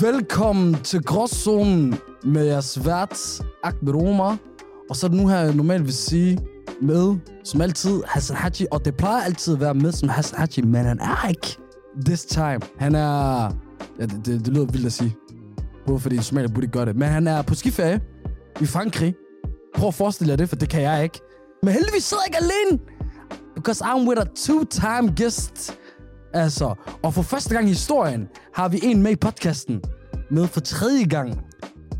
Velkommen til Gråzonen med jeres vært, Ahmed Omar. Og så er det nu her, jeg normalt vil sige med, som altid, Hassan Haji. Og det plejer altid at være med som Hassan Haji, men han er ikke this time. Han er... Ja, det, det, det lyder vildt at sige. Både fordi en somalier burde ikke gøre det. Men han er på skiferie i Frankrig. Prøv at forestille jer det, for det kan jeg ikke. Men heldigvis sidder jeg ikke alene. Because I'm with a two-time guest. Altså, og for første gang i historien har vi en med i podcasten. Med for tredje gang.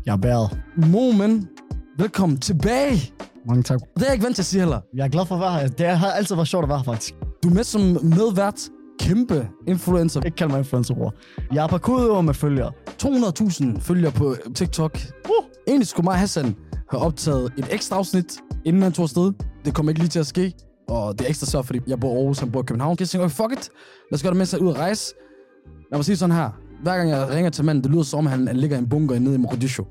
Jeg er bæret. Momen, velkommen tilbage. Mange tak. Det er jeg ikke vant til at sige heller. Jeg er glad for at være her. Det har altid været sjovt at være her, faktisk. Du er med som medvært. Kæmpe influencer. Ikke kald mig influencer, bror. Jeg er parkourudøver med følgere. 200.000 følger på TikTok. Uh. Egentlig skulle mig og Hassan have optaget et ekstra afsnit, inden han tog afsted. Det kommer ikke lige til at ske. Og det er ekstra svært, fordi jeg bor i Aarhus, han bor i København. Jeg tænker, fuck it. Lad os gøre det med sig ud at rejse. Lad mig sige sådan her. Hver gang jeg ringer til manden, det lyder som om, han, han ligger i en bunker nede i Mogadishu.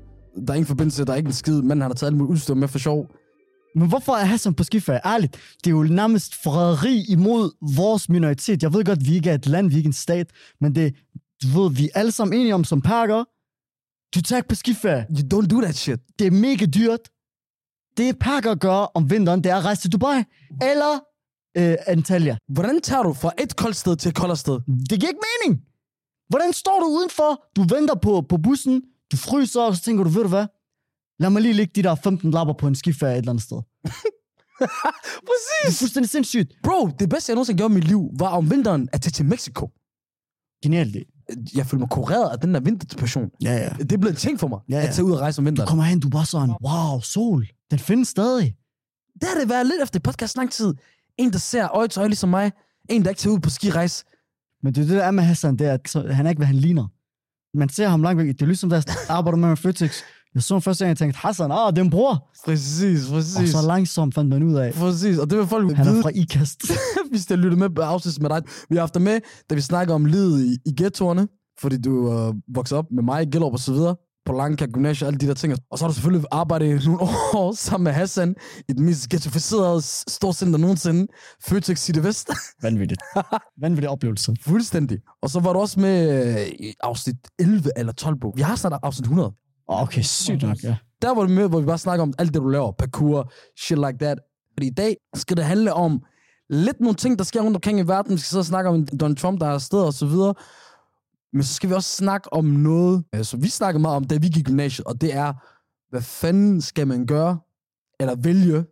Der er ingen forbindelse, der er ikke en skid. Manden han har taget alt muligt udstyr med for sjov. Men hvorfor er Hassan på skiferie? Ærligt, det er jo nærmest forræderi imod vores minoritet. Jeg ved godt, vi ikke er et land, vi er ikke en stat, men det, du ved, vi er alle sammen enige om som perker. Du tager ikke på skiferie. You don't do that shit. Det er mega dyrt. Det perker gør om vinteren, det er at rejse til Dubai. Eller øh, Antalya. Hvordan tager du fra et koldt sted til et koldere sted? Det giver ikke mening. Hvordan står du udenfor? Du venter på, på bussen, du fryser, og så tænker du, ved du hvad? Lad mig lige lægge de der 15 lapper på en skiferie et eller andet sted. Det er Præcis! fuldstændig sindssygt. Bro, det bedste, jeg nogensinde gjorde i mit liv, var om vinteren at tage til Mexico. Genialt det. Jeg følte mig kureret af den der vinterdepression. Ja, ja. Det er blevet en ting for mig, Ja, ja. at tage ud og rejse om Du vinteren. kommer hen, du er bare sådan, wow, sol. Den findes stadig. Det har det været lidt efter podcast lang tid. En, der ser øje til øje ligesom mig. En, der ikke tager ud på skirejse. Men det er det, der er med Hassan, det er, at han er ikke, hvad han ligner. Man ser ham langt væk. Det er ligesom, jeg arbejder med med Føtex. Jeg så første gang, jeg tænkte, Hassan, ah, det er en bror. Præcis, Og præcis. så langsomt fandt man ud af, Præcis, og det vil folk han er vide, fra IKAST. hvis de har lyttet med på afsnit med dig. Vi har haft dig med, da vi snakker om livet i, i ghettoerne, fordi du øh, voksede op med mig i Gellerup og så videre, på Lanka Gymnasium, alle de der ting. Og så har du selvfølgelig arbejdet i nogle år sammen med Hassan i den mest ghettoficerede storcenter nogensinde, Føtex City Vest. Vanvittigt. Vanvittig oplevelse. Fuldstændig. Og så var du også med øh, i afsnit 11 eller 12 på. Vi har snart afsnit 100. Okay, sygt nok, ja. Der var du med, hvor vi bare snakker om alt det, du laver. Parkour, shit like that. Fordi i dag skal det handle om lidt nogle ting, der sker rundt omkring i verden. Vi skal så snakke om Donald Trump, der er afsted og så videre. Men så skal vi også snakke om noget, øh, som vi snakkede meget om, da vi gik i gymnasiet, og det er, hvad fanden skal man gøre, eller vælge,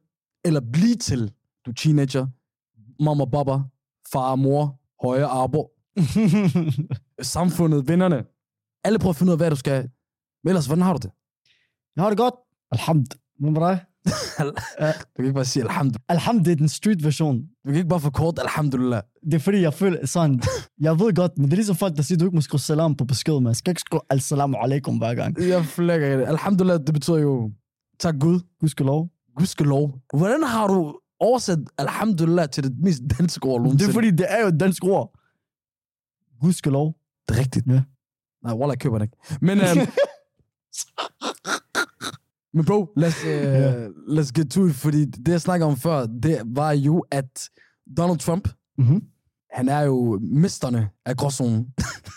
eller blive til, du teenager, mamma, baba, far, mor, høje arbo, samfundet, vennerne. Alle prøver at finde ud af, hvad du skal. Men ellers, hvordan har du det? Jeg har det godt. Alhamd. Hvad med dig? Du kan ikke bare sige alhamdulillah. Alhamd, det er den street version. Du kan ikke bare forkorte alhamdulillah. Det er fordi, jeg føler sådan... Jeg ved godt, men det er ligesom folk, der siger, du ikke må skrive salam på besked, man skal ikke skrive al-salamu alaikum hver gang. Jeg flækker det. Alhamdulillah, det betyder jo, tak Gud. Gudskelov. Gudskelov. Hvordan har du oversat alhamdulillah til det mest danske ord Det nogensinde? er fordi, det er jo et dansk ord. Gudskelov. Det er rigtigt. Ja. Nej, Wallah, jeg køber det ikke. Men, øhm, men bro, lad os, øh, Ja. let's get to it, fordi det, jeg snakker om før, det var jo, at Donald Trump, Mhm. han er jo mesterne af gråzonen.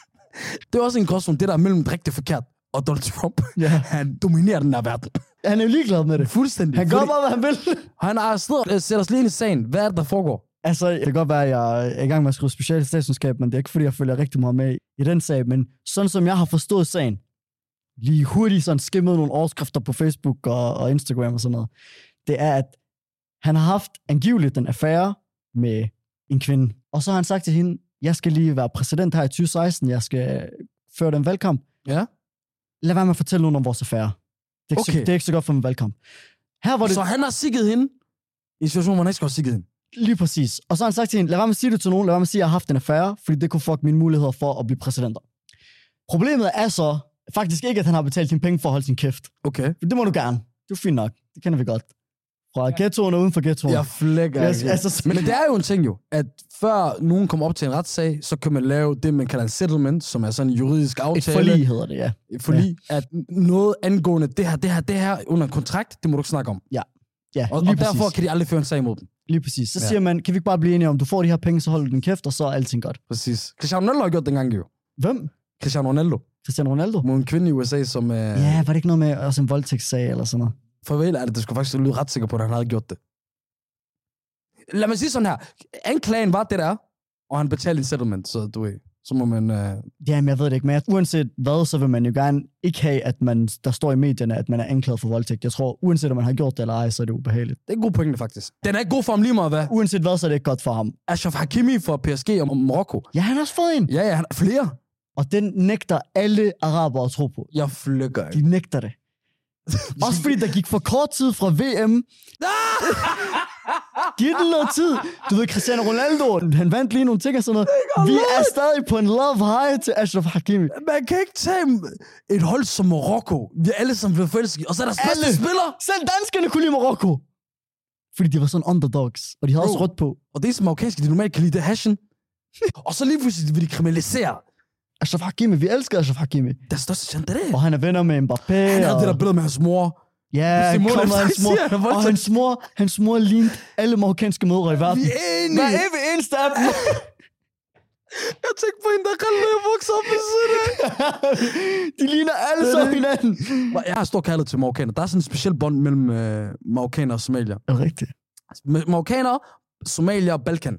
det er også en gråzone, det der er mellem rigtig forkert og Donald Trump. Ja. Han dominerer den her verden. Han er jo ligeglad med det. Fuldstændig. Han gør bare, hvad han vil. Han er afsted og sætter os lige ind i sagen. Hvad er det, der foregår? Altså, det kan godt være, at jeg er i gang med at skrive special statskundskab, men det er ikke, fordi jeg følger rigtig meget med i den sag. Men sådan som jeg har forstået sagen, lige hurtigt sådan skimmet nogle overskrifter på Facebook og, og Instagram og sådan noget, det er, at han har haft angiveligt en affære med en kvinde. Og så har han sagt til hende, jeg skal lige være præsident her i 2016, jeg skal føre den valgkamp. Ja. Lad være med at fortælle nogen om vores affære. Det er ikke, okay. så, det er ikke så godt for en valgkamp. Her var det Så han har sikket hende i en situation, hvor han ikke skal have sikket hende. Lige præcis. Og så har han sagt til hende, lad være med at sige det til nogen, lad være med at sige, at jeg har haft en affære, fordi det kunne fuck mine muligheder for at blive præsidenter. Problemet er så faktisk ikke, at han har betalt dine penge for at holde sin kæft. Okay. For det må du gerne. Det er fint nok. Det kender vi godt. Fra ghettoen og uden for ghettoen. Jeg flækker. Yes, ikke. altså, Men det er jo en ting jo, at før nogen kommer op til en retssag, så kan man lave det, man kalder en settlement, som er sådan en juridisk Et aftale. forlig hedder det, ja. Et forlig, ja. at noget angående det her, det her, det her under kontrakt, det må du ikke snakke om. Ja, Og, lige og derfor præcis. kan de aldrig føre en sag mod dem. Lige præcis. Så Ja. siger man, kan vi ikke bare blive enige om, du får de her penge, så holder du din kæft, og så er alting godt. Præcis. Cristiano Ronaldo har gjort det dengang jo. Hvem? Cristiano Ronaldo. Cristiano Ronaldo? mod en kvinde i USA, som... Øh, Ja, var det ikke noget med også en voldtægtssag eller sådan noget? Farvel er det, det skulle faktisk lyde ret sikker på, at han havde gjort det. Lad mig sige sådan her. Anklagen var det der, og han betalte en settlement, så du ved, så må man... Øh, Jamen, jeg ved det ikke, men uanset hvad, så vil man jo gerne ikke have, at man, der står i medierne, at man er anklaget for voldtægt. Jeg tror, uanset om man har gjort det eller ej, så er det ubehageligt. det er en god pointe, faktisk. Den er ikke god for ham lige meget, hvad? Uanset hvad, så er det ikke godt for ham. Ashraf Hakimi for PSG og Marokko. Ja, han har også fået en. Ja, ja, han har flere. Og den nægter alle arabere at tro på. Jeg flykker ikke. De nægter det. Også fordi der gik for kort tid fra VM. Giv den noget tid. Du ved, Cristiano Ronaldo, han vandt lige nogle ting og sådan noget. Vi er stadig på en love high til Ashraf Hakimi. Man kan ikke tage et hold som Marokko. Vi er alle sammen blevet forelsket. Og så er der Alle. bedste spiller. Selv danskerne kunne lide Marokko. Fordi de var sådan underdogs, og de havde Bro. også rødt på. Og det er som marokkanske, de normalt kan lide det er hashen. og så lige pludselig vil de kriminalisere. Ashraf Hakimi, vi elsker Ashraf Hakimi. Der er det. Og han er venner med Mbappé. Han havde og... det der billede med hans mor. Ja, Simone hans mor. han er Og hans mor, hans mor lignede alle marokkanske mødre i verden. Vi er enige. Hver evig eneste af dem. Jeg tænkte på en, der kan løbe vokse op ved siden af. De ligner alle sammen hinanden. Jeg har stor kærlighed til marokkaner. Der er sådan en speciel bånd mellem øh, marokkaner og somalier. Er det rigtigt? Med marokkaner, somalier og Balkan.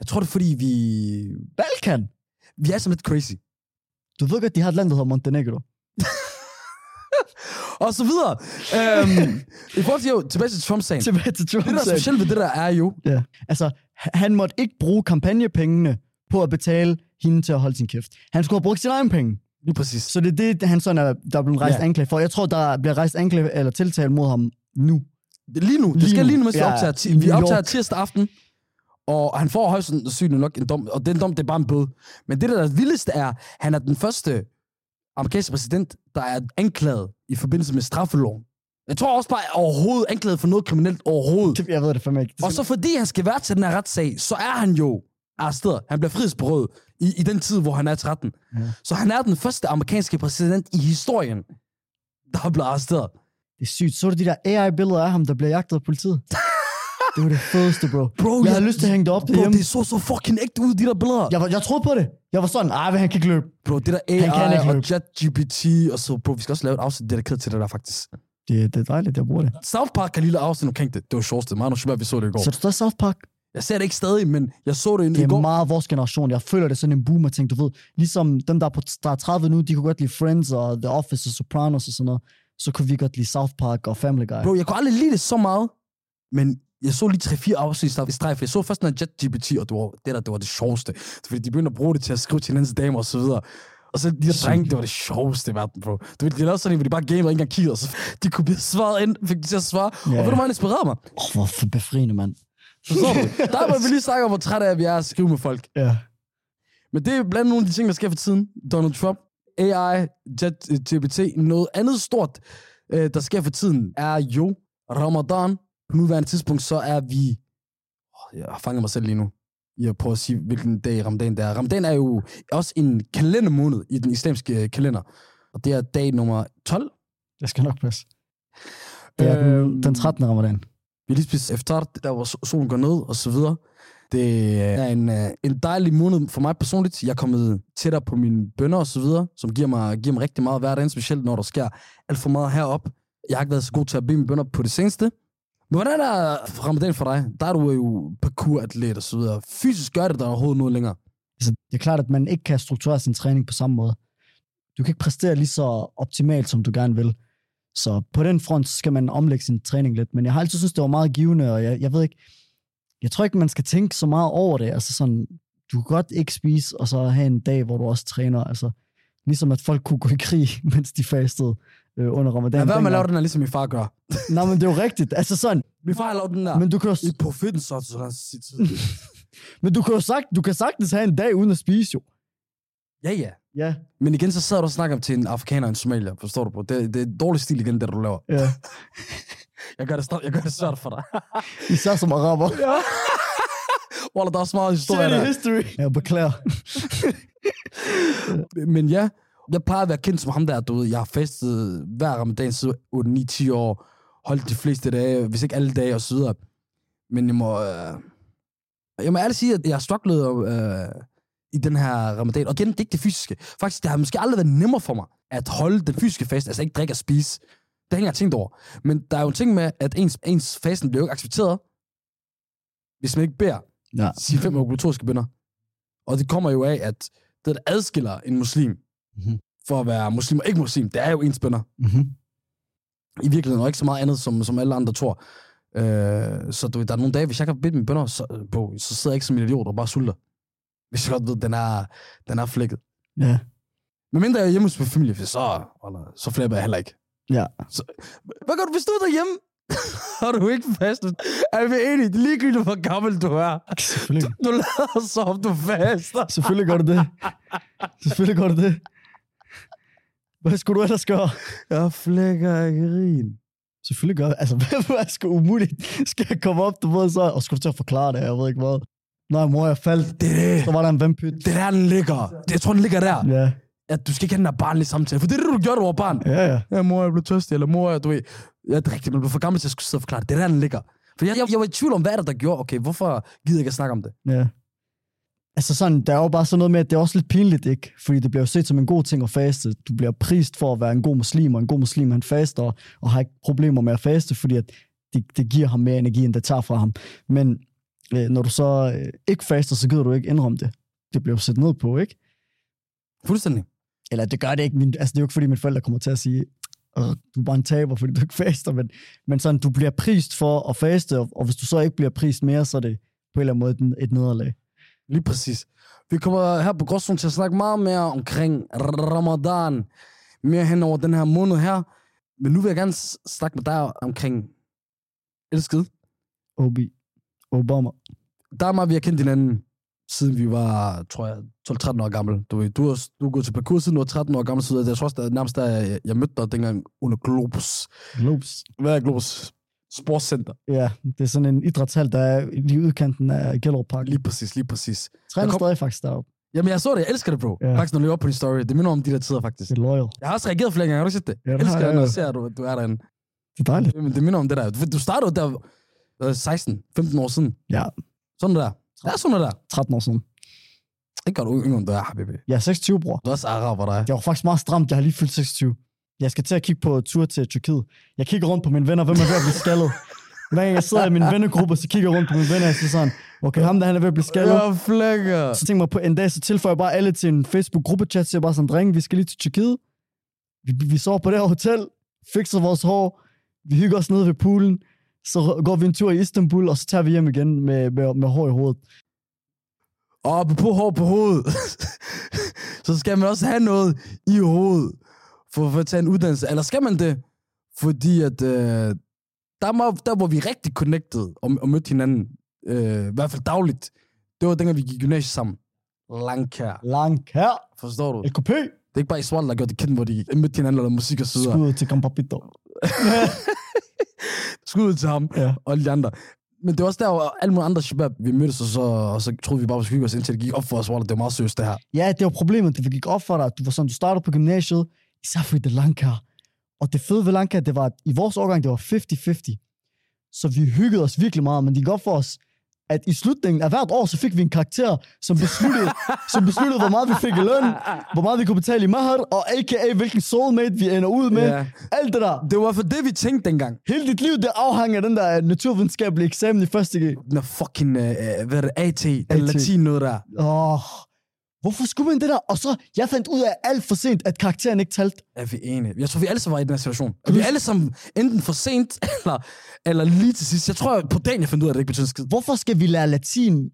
Jeg tror, det er fordi, vi, Balkan. vi er sådan lidt crazy. Du ved godt, de har et land, der hedder Montenegro. Og så videre. øhm, I forhold til jo, tilbage til Trump-sagen. Tilbage til Trump. Det, der er specielt ved det der, er jo... Ja. Altså, han måtte ikke bruge kampagnepengene på at betale hende til at holde sin kæft. Han skulle have brugt sine egne penge. Lige præcis. Så det er det, han sådan er, der er blevet rejst Ja. anklage for. Jeg tror, der bliver rejst anklage eller tiltale mod ham nu. Lige nu. Det Lige skal nu. lige nu, mens vi Ja, optager. i Ti- vi optager tirsdag aften. Og han får højst sandsynligt nok en dom. Og den dom, det er bare en bøde. Men det, der er vildeste er, han er den første amerikanske præsident, der er anklaget i forbindelse med straffeloven. Jeg tror også bare overhovedet anklaget for noget kriminelt overhovedet. Det- Jeg ved det ikke. Det Og så fordi han skal være til den her retssag, så er han jo arresteret. Han bliver frihedsberøvet i, i den tid, hvor han er 13. Ja. Så han er den første amerikanske præsident i historien, der er blevet arresteret. Det er sygt. Så du de der AI-billeder af ham, der bliver jagtet af politiet? det var det fedeste, bro. Bro, jeg havde lyst til at hænge det op Bro, derhjemme. det så så fucking ægte ud, de der billeder. Jeg, var, jeg troede på det. Jeg var sådan, men han kan ikke løbe. Bro, det der Han kan AI ikke og. ChatGPT, og så, bro, vi skal også lave et afsnit dedikeret til det der, faktisk. Det, det er dejligt, jeg bruger det. South Park har lige lavet afsnit omkring det. Det var sjovt. Det meget vi så det i går. Så du stadig South Park? Jeg ser det ikke stadig, men jeg så det, Det i er går. meget vores generation. Jeg føler det er sådan en boomer ting, du ved. Ligesom dem, der er på der er 30 nu, de kunne godt lide Friends og The Office og Sopranos og sådan noget. Så kunne vi godt lide South Park og Family Guy. Bro, jeg kunne aldrig lide det så meget, men jeg så lige 3-4 afsnit i streg, for jeg så først her ChatGPT, og det var det der, det var det sjoveste. Fordi de begyndte at bruge det til at skrive til hinandens damer og så videre. Og så de her drenge, det var det sjoveste i verden, bro. Du ved, de lavede sådan en, hvor de bare gamer og ikke engang kiggede, og så de kunne blive svaret ind, fik de til at svare. Ja. Og ved du, hvor han inspirerede mig? Åh, oh, hvor befriende, mand. Forstår du? Der må vi lige snakke om, hvor træt af, at vi er at skrive med folk. Ja. Men det er blandt nogle af de ting, der sker for tiden. Donald Trump, AI, ChatGPT. Noget andet stort, øh, der sker for tiden, er jo Ramadan. På nuværende tidspunkt, så er vi... Oh, jeg har fanget mig selv lige nu. Jeg prøver at sige, hvilken dag Ramadan det er. Ramadan er jo også en kalendermåned i den islamiske kalender. Og det er dag nummer 12. Det skal nok passe. Det er den, Øhm. den 13. ramadan. Vi lige spist efter, der hvor solen går ned, og så videre. Det er en, øh, en dejlig måned for mig personligt. Jeg er kommet tættere på mine bønder og så videre, som giver mig, giver mig rigtig meget hver dag, specielt når der sker alt for meget herop. Jeg har ikke været så god til at bede mine bønder på det seneste. Men hvordan er ramadan for dig? Der er du jo parkouratlet og så videre. Fysisk gør det der overhovedet noget længere. Altså, det er klart, at man ikke kan strukturere sin træning på samme måde. Du kan ikke præstere lige så optimalt, som du gerne vil. Så på den front, så skal man omlægge sin træning lidt. Men jeg har altid synes det var meget givende, og jeg, jeg ved ikke, jeg tror ikke, man skal tænke så meget over det. Altså sådan, du kan godt ikke spise, og så have en dag, hvor du også træner. Altså, ligesom at folk kunne gå i krig, mens de fastede øh, under ramadan. Ja, hvad med at lave den her, ligesom min far gør? Nej, men det er jo rigtigt. Altså sådan, Min far har lavet den der. men du kan jo, I profeten så, så han sit. men du kan jo sagt, du kan sagtens have en dag uden at spise jo. Ja, ja. Ja. Men igen, så sidder du og snakker til en afrikaner og en somalier, forstår du på? Det, det er dårlig stil igen, det du laver. Ja. Jeg gør det, st- jeg gør det svært for dig. Især som araber. Ja. Wallah, der er også meget historie der. history. Jeg beklager. Men ja, jeg plejer at være kendt som ham der, du ved. Jeg har festet hver ramadan siden 8-9-10 år. Holdt de fleste dage, hvis ikke alle dage og så videre. Men jeg må... Øh, jeg må ærligt sige, at jeg har strugglet øh, i den her ramadan. Og igen, det er ikke det fysiske. Faktisk, det har måske aldrig været nemmere for mig at holde den fysiske fast, altså ikke drikke og spise. Det har jeg ikke tænkt over. Men der er jo en ting med, at ens, ens fasten bliver jo ikke accepteret, hvis man ikke beder Ja. sine fem obligatoriske bønder. Og det kommer jo af, at det, der adskiller en muslim Mhm. for at være muslim og ikke muslim, det er jo ens bønder. Mm-hmm. I virkeligheden, og ikke så meget andet, som, som alle andre tror. Øh, så du, der er nogle dage, hvis jeg kan bedt mine bønder så, på, så sidder jeg ikke som en idiot og bare sulter. Hvis jeg godt ved, den er, den er flækket. Ja. Men mindre jeg er hjemme hos min familie, for så, eller, så flipper jeg heller ikke. Ja. Så, hvad gør du, hvis du er derhjemme? Har du ikke fastet? Er vi enige? Det er ligegyldigt, hvor gammel du er. Selvfølgelig. Du lader så, om du faster. Selvfølgelig gør du det. Selvfølgelig gør du det. Hvad skulle du ellers gøre? Jeg flækker af grin. Selvfølgelig gør Altså, hvad er sgu umuligt? Skal jeg komme op, du ved så, og skulle du til at forklare det, jeg ved ikke hvad. Nej, mor, jeg faldt. Det er det. Så var der en vampyt. Det er der, den ligger. Det, jeg tror, den ligger der. Ja, At du skal ikke have den der barnlige samtale. For det er det, du gjorde, da du var barn. ja, ja. Ja, mor, jeg blev tørstig. Eller mor, jeg, du ved. Ja, det er rigtigt, men blev for gammel til at skulle sidde og forklare det. Det er der, den ligger. For jeg, jeg, jeg var i tvivl om, hvad er det, der gjorde. Okay, hvorfor gider jeg ikke at snakke om det? Ja. Altså sådan, der er jo bare sådan noget med, at det er også lidt pinligt, ikke? Fordi det bliver jo set som en god ting at faste. Du bliver prist for at være en god muslim, og en god muslim, han faster, og har ikke problemer med at faste, fordi at det, det giver ham mere energi, end det tager fra ham. Men øh, når du så øh, ikke faster, så gider du ikke indrømme det. Det bliver jo set ned på, ikke? Fuldstændig. Eller det gør det ikke. Min, altså, det er jo ikke, fordi mine forældre kommer til at sige, "Åh, du er bare en taber, fordi du ikke faster. Men, men sådan, du bliver prist for at faste, og, og hvis du så ikke bliver prist mere, så er det på en eller anden måde et, et nederlag. Lige præcis. Vi kommer her på Gråzonen til at snakke meget mere omkring Ramadan. Mere hen over den her måned her. Men nu vil jeg gerne snakke med dig omkring elsket. Obi. Obama. Der er meget, vi har kendt hinanden, siden vi var, tror jeg, 12-13 år gammel. Du, ved, du, har, du har gået til parkour, siden du var 13 år gammel, så jeg tror også, det er nærmest, da jeg, jeg mødte dig dengang under Globus. Globes. Hvad er Globus? Sportscenter. Ja, det er sådan en idrætshal, der er lige i udkanten af Gellerup Park. Lige præcis, lige præcis. Træner kom- stadig faktisk deroppe. Jamen, jeg så det. Jeg elsker det, bro. Ja. Faktisk, når du løber op på din story. Det minder om de der tider, faktisk. Det er loyal. Jeg har også reageret flere gange. Har du set det? Ja, det elsker jeg når jeg ser, at du, du er derinde. Det er dejligt. Jamen, det minder om det der. Du- Du startede der øh, 16-15 år siden. Ja, Sådan der. Det er sådan der. 13 år siden. Ikke godt yngre end du er, habibi. Jeg er 26, bror. Du er også araber, dig. Jeg var faktisk meget stramt. Jeg har lige fyldt 26. Jeg skal til at kigge på tur til Tyrkiet. Jeg kigger rundt på mine venner. Hvem er ved at blive skaldet? Hver gang jeg sidder i min vennegruppe, så kigger jeg rundt på mine venner, og så sådan, okay, ham der, han er ved at blive skaldet. Jeg flækker. Så tænker jeg på en dag, så tilføjer jeg bare alle til en Facebook-gruppechat, så jeg bare sådan, drenge, vi skal lige til Tyrkiet. Vi, vi sover på det her hotel, fikser vores hår, vi hygger os nede ved poolen, så går vi en tur i Istanbul, og så tager vi hjem igen med, med, med hår i hovedet. Og på hår på hovedet, så skal man også have noget i hovedet, for, for at tage en uddannelse. Eller skal man det? Fordi at, øh, der, må, der hvor vi rigtig connected og, og mødte hinanden, øh, i hvert fald dagligt, det var dengang vi gik gymnasiet sammen. Langkær. Lang her, Forstår du? LKP, Det er ikke bare i Sval, der gjorde det kendt, hvor de mødte hinanden og lavede musik og så videre. skud til Campapito. Skud ud til ham Ja. og alle de andre. Men det var også der, hvor alle mulige andre shabab, vi mødtes, og så, og så troede vi bare, vi skulle hygge os, indtil det gik op for os, hvor det var meget seriøst, det her. Ja, det var problemet, det gik op for dig. Du var sådan, du startede på gymnasiet, især fordi det langkær. Og det fede ved langkær, det var, at i vores årgang, det var 50-50. Så vi hyggede os virkelig meget, men det op for os, at i slutningen af hvert år, så fik vi en karakter, som besluttede, som besluttede hvor meget vi fik i løn, hvor meget vi kunne betale i mahar, og a.k.a. hvilken soulmate vi ender ud med. Ja. Alt det der. Det var for det, vi tænkte dengang. Hele dit liv, det afhænger af den der naturvidenskabelige eksamen i første G. Er fucking, uh, hvad er det, AT, den AT. latin noget der. Åh, hvorfor skulle man det der? Og så, jeg fandt ud af alt for sent, at karakteren ikke talte. Er vi enige? Jeg tror, vi alle sammen var i den her situation. Og vi er alle sammen enten for sent, eller, eller lige til sidst. Jeg tror, på dagen, jeg fandt ud af, at det ikke betyder skid. Hvorfor skal vi lære latin?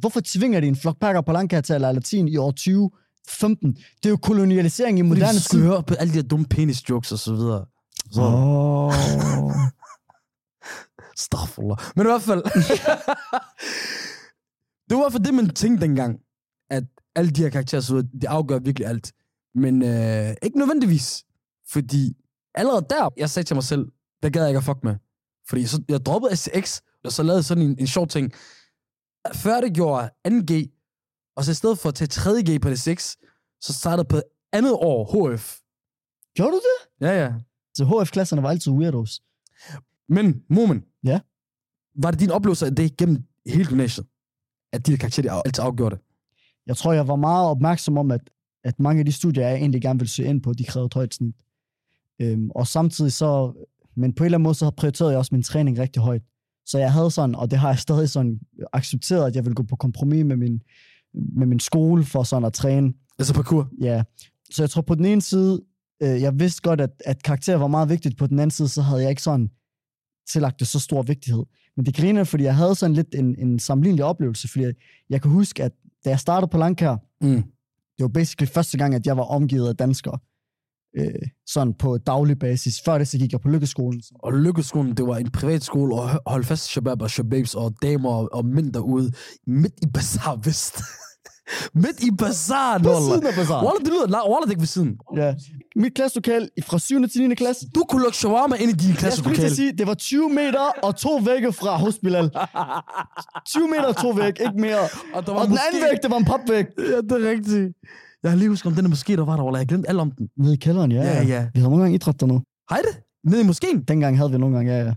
Hvorfor tvinger de en flok pakker på Lanka til at lære latin i år 2015? Det er jo kolonialisering i moderne vi tid. skulle høre på alle de her dumme penis jokes og så videre. Så, Oh. Men i hvert fald... det var for det, man tænkte dengang. At alle de her karakterer, så de afgør virkelig alt. Men øh, ikke nødvendigvis. Fordi allerede der, jeg sagde til mig selv, der gad jeg ikke at fuck med. Fordi så, jeg droppede STX, og så lavede sådan en, en sjov ting. Før det gjorde 2G, og så i stedet for at tage 3G på det 6, så startede på andet år HF. Gjorde du det? Ja, ja. Så HF-klasserne var altid weirdos. Men, Momen. Ja? Var det din oplevelse af det gennem hele gymnasiet? At de der karakterer de altid afgjorde det? Jeg tror, jeg var meget opmærksom om, at, at mange af de studier, jeg egentlig gerne ville søge ind på, de krævede et højt snit. Øhm, og samtidig så, men på en eller anden måde, så prioriterede jeg også min træning rigtig højt. Så jeg havde sådan, og det har jeg stadig sådan accepteret, at jeg vil gå på kompromis med min, med min skole for sådan at træne. Altså parkour. Ja. Så jeg tror på den ene side, øh, jeg vidste godt, at, at karakter var meget vigtigt. På den anden side, så havde jeg ikke sådan tillagt det så stor vigtighed. Men det griner, fordi jeg havde sådan lidt en, en sammenlignelig oplevelse, fordi jeg, jeg kan huske, at da jeg startede på Langkær, Mm. det var basically første gang, at jeg var omgivet af danskere. Øh, sådan på daglig basis. Før det, så gik jeg på Lykkeskolen. Og Lykkeskolen, det var en privatskole, og hø- hold fast, shabab og shababs og damer og, og mænd derude, midt i Bazaar Vest. midt i Bazaar, På Wallah. siden af bazaar. Wallah, det lyder, nej, Wallah, det er ikke ved siden. Ja. Mit klasselokal fra 7. til 9. klasse. Du kunne lukke shawarma ind i din Jeg skulle lige til klasselokale. at sige, det var 20 meter og to vægge fra hos Bilal. 20 meter og to væg, ikke mere. Og der Og den anden væg, det var en papvæg. Ja, det er rigtigt. Jeg har lige husket om den der moské, der var der, Wallah. Jeg glemte alt om den. Nede i kælderen, ja. Ja, ja. Vi havde nogle gange idræt dernede. Hej det? Nede i moskeen? Dengang havde vi nogle gange, ja, ja.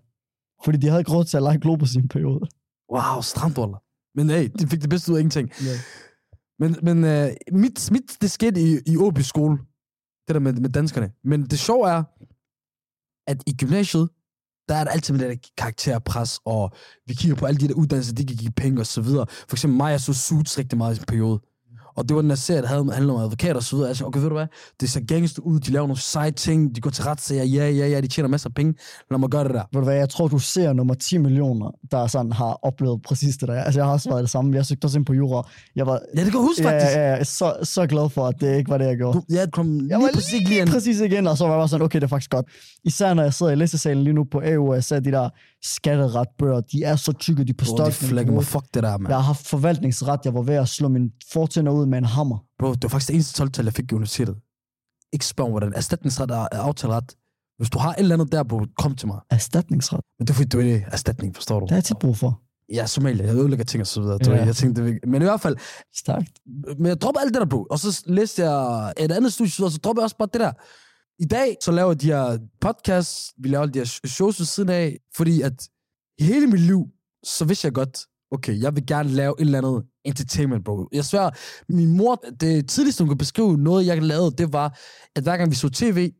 Fordi de havde ikke råd til at lege Globus i en periode. Wow, stramt, Wallah. Men hey, de fik det bedste ud af ingenting. Ja. Men, men uh, mit, mit, det skete i, i Åby skole. Det der med, med danskerne. Men det sjove er, at i gymnasiet, der er der altid med det der karakterpres, og vi kigger på alle de der uddannelser, de kan give penge og så videre. For eksempel mig, jeg så Suits rigtig meget i en periode. Og det var den der serie, der havde, handlede om advokater og så videre. Sagde, okay, ved du hvad? Det ser gangster ud, de laver nogle seje ting, de går til retssager, ja, ja, ja, de tjener masser af penge. Lad mig gøre det der. Ved du hvad, jeg tror, du ser nummer 10 millioner, der sådan har oplevet præcis det der. Altså, jeg har også været det samme. Jeg søgte også ind på jura. Jeg var Ja, det kan jeg huske, ja, faktisk. ja, ja, så, så glad for, at det ikke var det, jeg gjorde. Du, ja, kom lige Jeg var præcis lige ind. præcis igen, og så var jeg bare sådan, okay, det er faktisk godt. Især når jeg sidder i læsesalen lige nu på AU, og jeg ser de der skatteretbøger, de er så tykke, de er på Bro, de stok. flækker mig. Fuck det der, mand. Jeg har haft forvaltningsret, jeg var ved at slå min fortænder ud med en hammer. Bro, det var faktisk det eneste 12-tal, jeg fik i universitetet. Ikke spørg hvordan. Erstatningsret er er aftaleret. Hvis du har et eller andet der, bro, kom til mig. Erstatningsret. Men det er fordi, du er erstatning, forstår du? Det har jeg tit brug for. Jeg er somalier, jeg ødelægger ting og så videre. Ja. Jeg tænkte, det er Men i hvert fald, Stærkt. men jeg dropper alt det der, bro. Og så læste jeg et andet studie, og så dropper jeg også bare det der. I dag, så laver jeg de her podcasts, vi laver de her shows ved siden af, fordi at i hele mit liv, så vidste jeg godt, okay, jeg vil gerne lave et eller andet entertainment, bro. Jeg svær, min mor, det tidligste, hun kunne beskrive noget, jeg lavede, det var, at hver gang vi så tv,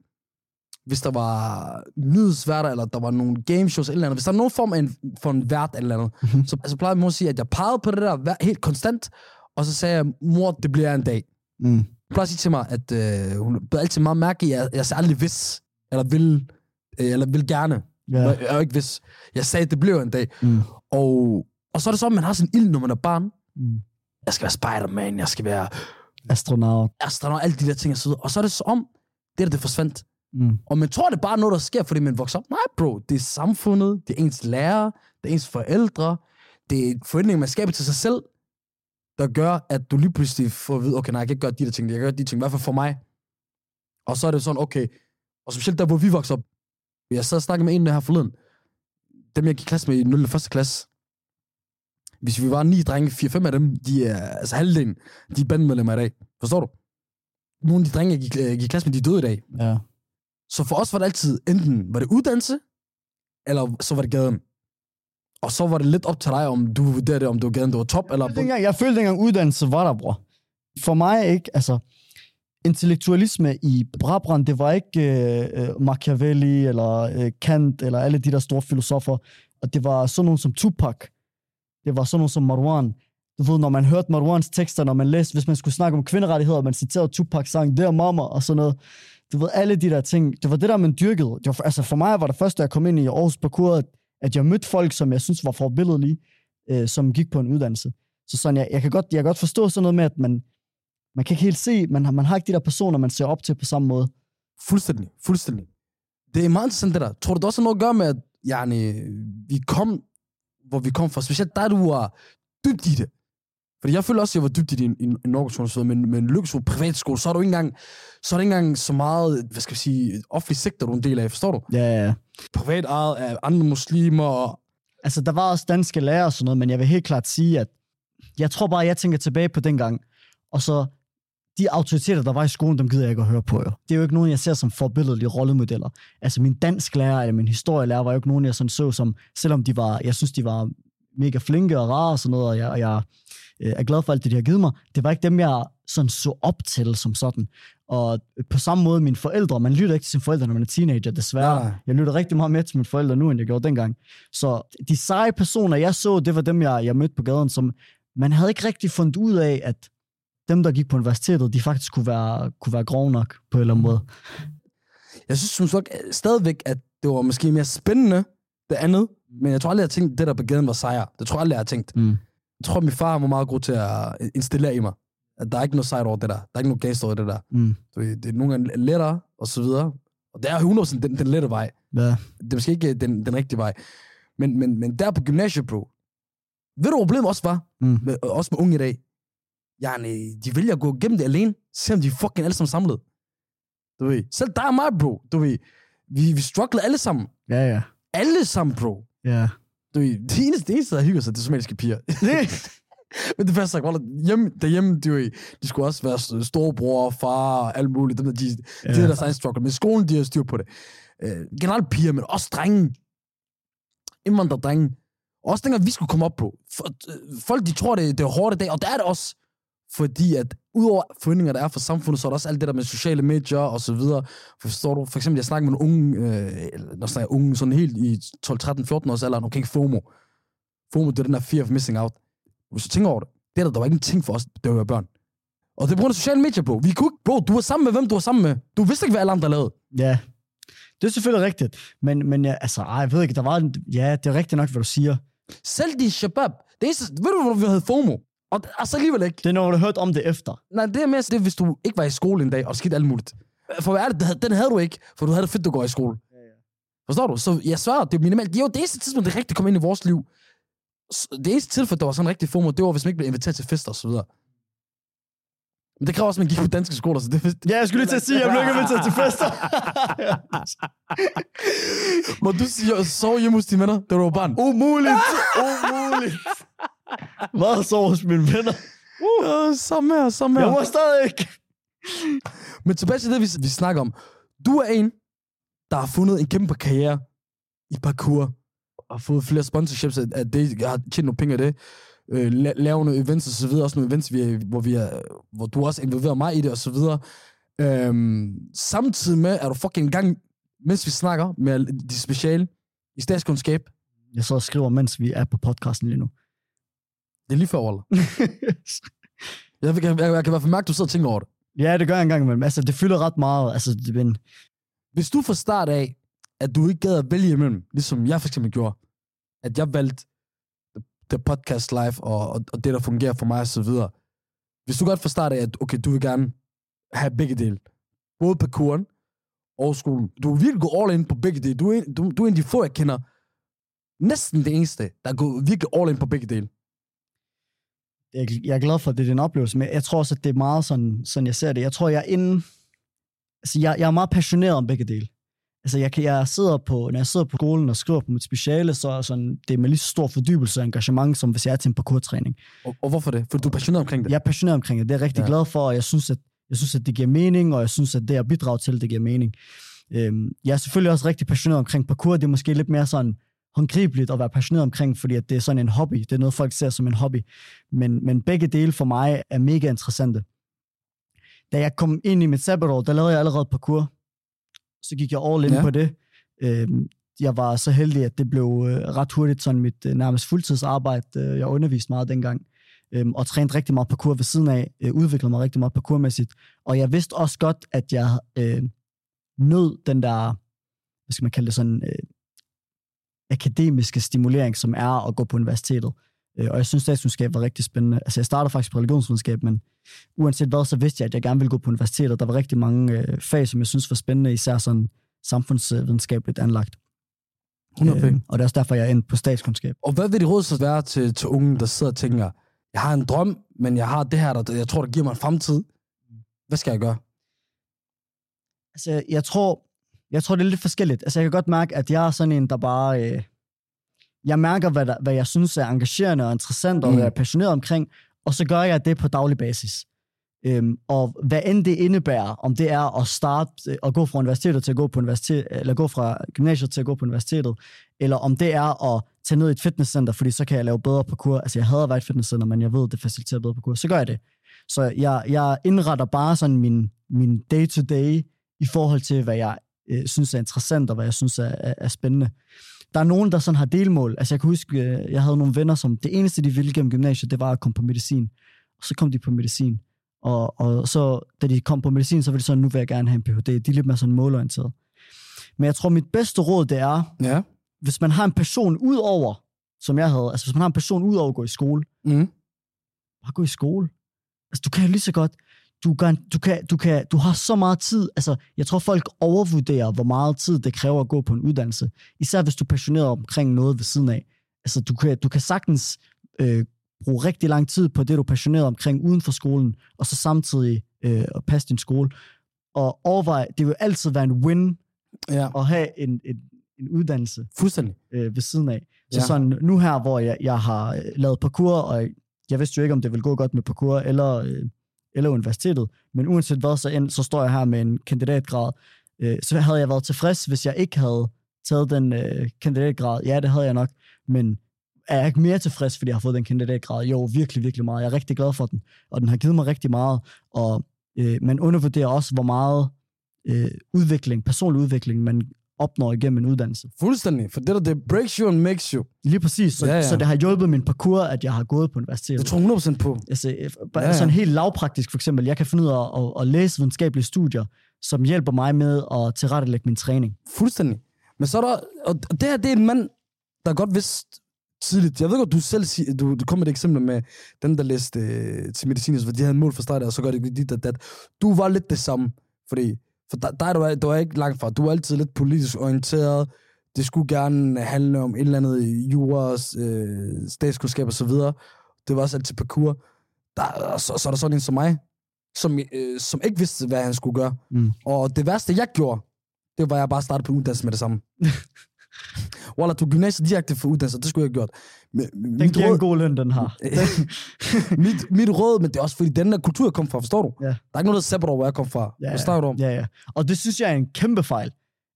hvis der var nyhedsværter, eller der var nogle gameshows, eller andet, hvis der var nogen form af en, for en vært eller andet, Mhm. så altså, plejede mor at sige, at jeg pegede på det der helt konstant, og så sagde jeg, mor, det bliver jeg en dag. Mm. Hun plejer at sige til mig, at øh, hun blev altid meget mærke i, at jeg sagde aldrig hvis, eller vil, øh, eller vil gerne. Ja. Jeg er jo ikke hvis. Jeg sagde, at det bliver en dag. Mm. Og, og så er det så, at man har sådan en ild, når man er barn. Mm. Jeg skal være Spider-Man, jeg skal være Astronaut. astronaut, alle de der ting og så videre. Og så er det så om, det der, det forsvandt. Mm. Og man tror, det er bare noget, der sker, fordi man vokser op. Nej, bro. Det er samfundet, det er ens lærer, det er ens forældre, det er forventninger, man skaber til sig selv, der gør, at du lige pludselig får at vide, okay, nej, jeg kan ikke gøre de der ting, jeg kan gøre de ting, i hvert fald for mig. Og så er det sådan, okay, og specielt der, hvor vi voksede op. Jeg sad og snakkede med en her forleden. Dem, jeg gik klasse med i 0. og 1. klasse. Hvis vi var ni drenge, 4-5 af dem, de er, altså halvdelen, de er bandmedlemmer i dag. Forstår du? Nogle af de drenge, jeg gik, jeg gik klasse med, de er døde i dag. Ja. Så for os var det altid, enten var det uddannelse, eller så var det gaden. Og så var det lidt op til dig, om du vurderede, om det var gaden, der var top, eller... Jeg følte dengang, jeg følte dengang uddannelse var der, bror. For mig ikke, altså, intellektualisme i Brabrand, det var ikke øh, øh, Machiavelli eller øh, Kant eller alle de der store filosofer. Og det var sådan nogen som Tupac. Det var sådan noget som Marwan. Du ved, når man hørte Marwans tekster, når man læste, hvis man skulle snakke om kvinderettigheder, man citerede Tupac sang, der mamma og sådan noget. Du ved, alle de der ting. Det var det der, man dyrkede. Det var, altså for mig var det første, jeg kom ind i Aarhus Parkour, at, at jeg mødte folk, som jeg synes var forbilledelige, øh, som gik på en uddannelse. Så sådan, jeg, jeg, kan godt, jeg kan godt forstå sådan noget med, at man, man kan ikke helt se, man har, man har ikke de der personer, man ser op til på samme måde. Fuldstændig, fuldstændig. Det er meget interessant, det der. Tror du, det også har noget at gøre med, at yani, vi kom, hvor vi kom fra, specielt der, du var dybt i det. Fordi jeg føler også, at jeg var dybt i det i, i, i Norge, men, men lykkes privatskole, så er du ikke engang, så er det ikke engang så meget, hvad skal vi sige, offentlig sektor, du er en del af, forstår du? Ja, ja, ja. Privat ejet af andre muslimer, og Altså, der var også danske lærere og sådan noget, men jeg vil helt klart sige, at jeg tror bare, jeg tænker tilbage på den gang, og så de autoriteter, der var i skolen, dem gider jeg ikke at høre på. Jo. Det er jo ikke nogen, jeg ser som forbilledelige rollemodeller. Altså min dansk lærer eller min historielærer var jo ikke nogen, jeg sådan så som, selvom de var, jeg synes, de var mega flinke og rare og sådan noget, og jeg, og jeg øh, er glad for alt det, de har givet mig. Det var ikke dem, jeg sådan så op til som sådan. Og på samme måde mine forældre, man lytter ikke til sine forældre, når man er teenager, desværre. Nej. Jeg lytter rigtig meget med til mine forældre nu, end jeg gjorde dengang. Så de seje personer, jeg så, det var dem, jeg, jeg mødte på gaden, som man havde ikke rigtig fundet ud af, at dem, der gik på universitetet, de faktisk kunne være, kunne være grove nok på en eller anden måde. Jeg synes som sagt øh, stadigvæk, at det var måske mere spændende, det andet. Men jeg tror aldrig, jeg har tænkt, at det der på gaden var sejr. Det tror jeg aldrig, jeg har tænkt. Mm. Jeg tror, at min far var meget god til at installere i mig. At der er ikke noget sejt over det der. Der er ikke noget gangster over det der. Mm. Ved, Det er nogle gange lettere, og så videre. Og det er 100% den, den lette vej. Ja. Det er måske ikke den, den rigtige vej. Men, men, men der på gymnasiet, bro. Ved du, hvad problemet også var? Mm. Med, også med unge i dag. Yani, de vælger at gå gennem det alene, selvom de fucking alle sammen samlet. Du ved. Selv dig og mig, bro. Du ved. Vi, vi strugglede alle sammen. Ja, ja. Alle sammen, bro. Ja. Du ved, det eneste, det eneste der hygger sig, det er somaliske piger. Men det første, jeg hjemme, derhjemme, de, ved, de skulle også være storebror, far og alt muligt. Dem der, de, ja. det er deres egen struggle. Men skolen, de har styr på det. Uh, generelt piger, men også drenge. Indvandrerdrenge. Også dengang vi skulle komme op på. Øh, folk, de tror, det, det er hårdt i dag, og det er det også. Fordi at udover forhindringer, der er for samfundet, så er der også alt det der med sociale medier og så videre. For, forstår du? For eksempel, jeg snakker med nogle unge, øh, når snakker jeg unge, sådan helt i 12, 13, 14 års alder, omkring FOMO. FOMO, det er den der fear of missing out. Hvis du tænker over det, det er der, der var ikke en ting for os, da vi var børn. Og det er på af sociale medier, bro. Vi kunne ikke, bro, du var sammen med hvem du var sammen med. Du vidste ikke, hvad alle andre lavede. Ja, det er selvfølgelig rigtigt. Men, men ja, altså, ej, jeg ved ikke, der var en, ja, det er rigtigt nok, hvad du siger. Selv de shabab. Det er, ved du, hvor vi havde FOMO? Og altså alligevel ikke. Det er, når du har hørt om det efter. Nej, det er mere det, er, hvis du ikke var i skole en dag, og skete alt muligt. For hvad er det, den havde du ikke, for du havde det fedt, du går i skole. Forstår du? Så jeg svarer, det er minimalt. Jo, det eneste tidspunkt, det rigtig kom ind i vores liv, det eneste tilfælde, der var sådan rigtig FOMO, det var, hvis man ikke blev inviteret til fester og så videre. Men det kræver også, at man gik på danske skoler, så det Ja, jeg skulle lige til at sige, at jeg blev ikke inviteret til fester. Må du sige, sove hjemme hos dine venner, da du var barn? Umuligt. Umuligt. Hvad så hos mine venner? Uh, samme her, samme her. Jeg må stadig ikke. Men tilbage til det, vi, vi snakker om. Du er en, der har fundet en kæmpe karriere i parkour, og fået flere sponsorships af, af det, jeg har tjent nogle penge af det, øh, la- lave nogle events og så videre, også nogle events, vi hvor, vi er, hvor du også involverer mig i det og så videre. Øhm, samtidig med, er du fucking gang, mens vi snakker med de speciale i statskundskab. Jeg så og skriver, mens vi er på podcasten lige nu. Det er lige før, Waller. Jeg, jeg, jeg, jeg kan i hvert fald mærke, at du sidder og tænker over det. ja, det gør jeg engang imellem. Altså, det fylder ret meget. Altså, det, men, Hvis du fra start af, at du ikke gad at vælge imellem, ligesom jeg for eksempel gjorde, at jeg valgte the, podcast live, og, og, og det, der fungerer for mig, og så videre. Hvis du godt fra start af, at okay, du vil gerne have begge dele, både parkouren og skolen. Du vil virkelig gå all in på begge dele. Du er, en, du, du er en af de få, jeg kender, næsten det eneste, der går virkelig all in på begge dele. Jeg, jeg er glad for, at det er din oplevelse, men jeg tror også, at det er meget sådan, sådan jeg ser det. Jeg tror, jeg er inde... Altså, jeg, jeg er meget passioneret om begge dele. Altså, jeg, kan, jeg sidder på, når jeg sidder på skolen og skriver på mit speciale, så er sådan, det er med lige så stor fordybelse og engagement, som hvis jeg er til en parkour-træning. Og, og hvorfor det? For du er passioneret omkring det. Jeg er passioneret omkring det. Det er jeg rigtig Ja. glad for, og jeg synes, at, jeg synes, at det giver mening, og jeg synes, at det jeg bidrager til, det giver mening. Øhm, jeg er selvfølgelig også rigtig passioneret omkring parkour. Det er måske lidt mere sådan håndgribeligt at være passioneret omkring, fordi at det er sådan en hobby. Det er noget, folk ser som en hobby. Men, men begge dele for mig er mega interessante. Da jeg kom ind i mit sabbatår, der lavede jeg allerede parkour. Så gik jeg all in Ja. på det. Øhm, jeg var så heldig, at det blev øh, ret hurtigt sådan mit øh, nærmest fuldtidsarbejde. Øh, jeg underviste meget dengang øhm, og trænede rigtig meget parkour ved siden af, udviklede mig rigtig meget parkourmæssigt. Og jeg vidste også godt, at jeg øh, nød den der, hvad skal man kalde det, sådan øh, akademiske stimulering, som er at gå på universitetet. Øh, og jeg synes, statskundskab var rigtig spændende. Altså, jeg startede faktisk på religionsvidenskab, men uanset hvad, så vidste jeg, at jeg gerne ville gå på universitetet. Der var rigtig mange øh, fag, som jeg synes var spændende, især sådan samfundsvidenskabeligt anlagt. 100 Øh, og det er også derfor, jeg er endt på statskundskab. Og hvad vil det råd så være til, til unge, der sidder og tænker, jeg har en drøm, men jeg har det her, der jeg tror, der giver mig en fremtid. Hvad skal jeg gøre? Altså, jeg tror, jeg tror, det er lidt forskelligt. Altså, jeg kan godt mærke, at jeg er sådan en, der bare... Øh, jeg mærker, hvad, der, hvad jeg synes er engagerende og interessant, og Mm. hvad jeg er passioneret omkring, og så gør jeg det på daglig basis. Øhm, og hvad end det indebærer, om det er at starte øh, at gå fra universitetet til at gå på universitet, eller gå fra gymnasiet til at gå på universitetet, eller om det er at tage ned i et fitnesscenter, fordi så kan jeg lave bedre parkour. Altså, jeg hader at være i et fitnesscenter, men jeg ved, det faciliterer bedre parkour. Så gør jeg det. Så jeg, jeg indretter bare sådan min, min day-to-day i forhold til, hvad jeg øh, synes er interessant, og hvad jeg synes er, er, er spændende. Der er nogen, der sådan har delmål. Altså, jeg kan huske, øh, jeg havde nogle venner, som det eneste, de ville gennem gymnasiet, det var at komme på medicin. Og så kom de på medicin. Og, og så, da de kom på medicin, så var det sådan, nu vil jeg gerne have en Ph.D. De er lidt mere sådan målorienteret. Men jeg tror, mit bedste råd, det er, Ja. hvis man har en passion ud over, som jeg havde, altså hvis man har en passion ud over at gå i skole, Mm. bare gå i skole. Altså, du kan jo lige så godt, du kan, du kan, du kan, du har så meget tid, altså, jeg tror, folk overvurderer, hvor meget tid det kræver at gå på en uddannelse. Især hvis du er passioneret omkring noget ved siden af. Altså, du kan, du kan sagtens øh, bruge rigtig lang tid på det, du er passioneret omkring uden for skolen, og så samtidig øh, at passe din skole. Og overvej, det vil altid være en win Ja, at have en, en, en uddannelse fuldstændig. øh, ved siden af. Så Ja. sådan nu her, hvor jeg, jeg har øh, lavet parkour, og jeg vidste jo ikke, om det ville gå godt med parkour eller, øh, eller universitetet, men uanset hvad, så, end, så står jeg her med en kandidatgrad. Øh, så havde jeg været tilfreds, hvis jeg ikke havde taget den øh, kandidatgrad. Ja, det havde jeg nok, men er jeg ikke mere tilfreds, fordi jeg har fået den kandidatgrad? Jo, virkelig, virkelig meget. Jeg er rigtig glad for den, og den har givet mig rigtig meget, og øh, man undervurderer også, hvor meget øh, udvikling, personlig udvikling, man opnår igennem en uddannelse. Fuldstændig. For det der, det breaks you and makes you. Lige præcis. Så, Ja, ja, så det har hjulpet min parkour, at jeg har gået på universitetet. Det tror jeg 100% på. Altså, Ja, ja, sådan helt lavpraktisk for eksempel. Jeg kan finde ud af at, at læse videnskabelige studier, som hjælper mig med at tilrettelægge min træning. Fuldstændig. Men så er der... Og det her, det er en mand, der godt vidste tidligt. Jeg ved godt, du selv siger, du, du kom med et eksempel med den, der læste øh, til medicin, så de havde mål for start, og så gør det dit og dat. Du var lidt det samme, fordi for dig, dig du, var, du var ikke langt fra. Du var altid lidt politisk orienteret. Det skulle gerne handle om et eller andet jura, øh, statskundskab og så videre. Det var også altid parkour. Der, så, så er der sådan en som mig, som, øh, som ikke vidste, hvad han skulle gøre. Mm. Og det værste, jeg gjorde, det var, at jeg bare startede på uddannelse med det samme. Wallah, du gymnasiet direkte for uddannelse, det skulle jeg have gjort. Men, Den mit, giver en råd, god løn, den har. mit, mit råd, men det er også fordi, den der kultur, jeg kom fra, forstår du? Ja. Der er ikke noget, der sepper hvor jeg kom fra. Ja, du om? Ja, ja. Og det synes jeg er en kæmpe fejl.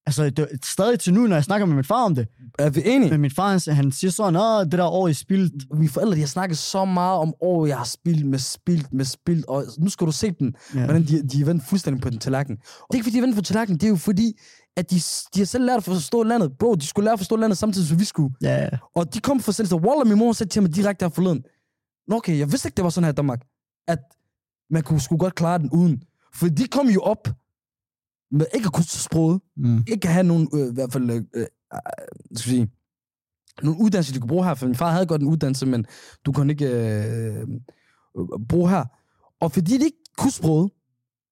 Altså, det, er stadig til nu, når jeg snakker med min far om det. Er vi enige? Men min far, han, han siger sådan, Åh, det der år i spildt. Mine forældre, de har snakket så meget om år, jeg har spildt med spildt med spildt, og nu skal du se den, Ja. hvordan de, de er vendt fuldstændig på den tallerken. Og det er ikke, fordi de er vendt på tallerken, det er jo fordi, at de, de har selv lært at forstå landet. Bro, de skulle lære at forstå landet samtidig, som vi skulle. Ja, ja. Og de kom for selv, så Wallah, min mor sagde til mig direkte her forleden, Nå okay, jeg vidste ikke, det var sådan her i Danmark, at man kunne sgu godt klare den uden. For de kom jo op med ikke at kunne sproget, Mm. ikke at have nogen, øh, i hvert fald, øh, øh, skal vi sige, nogle uddannelser, de kunne bruge her, for min far havde godt en uddannelse, men du kunne ikke øh, øh, bruge her. Og fordi de ikke kunne sproget,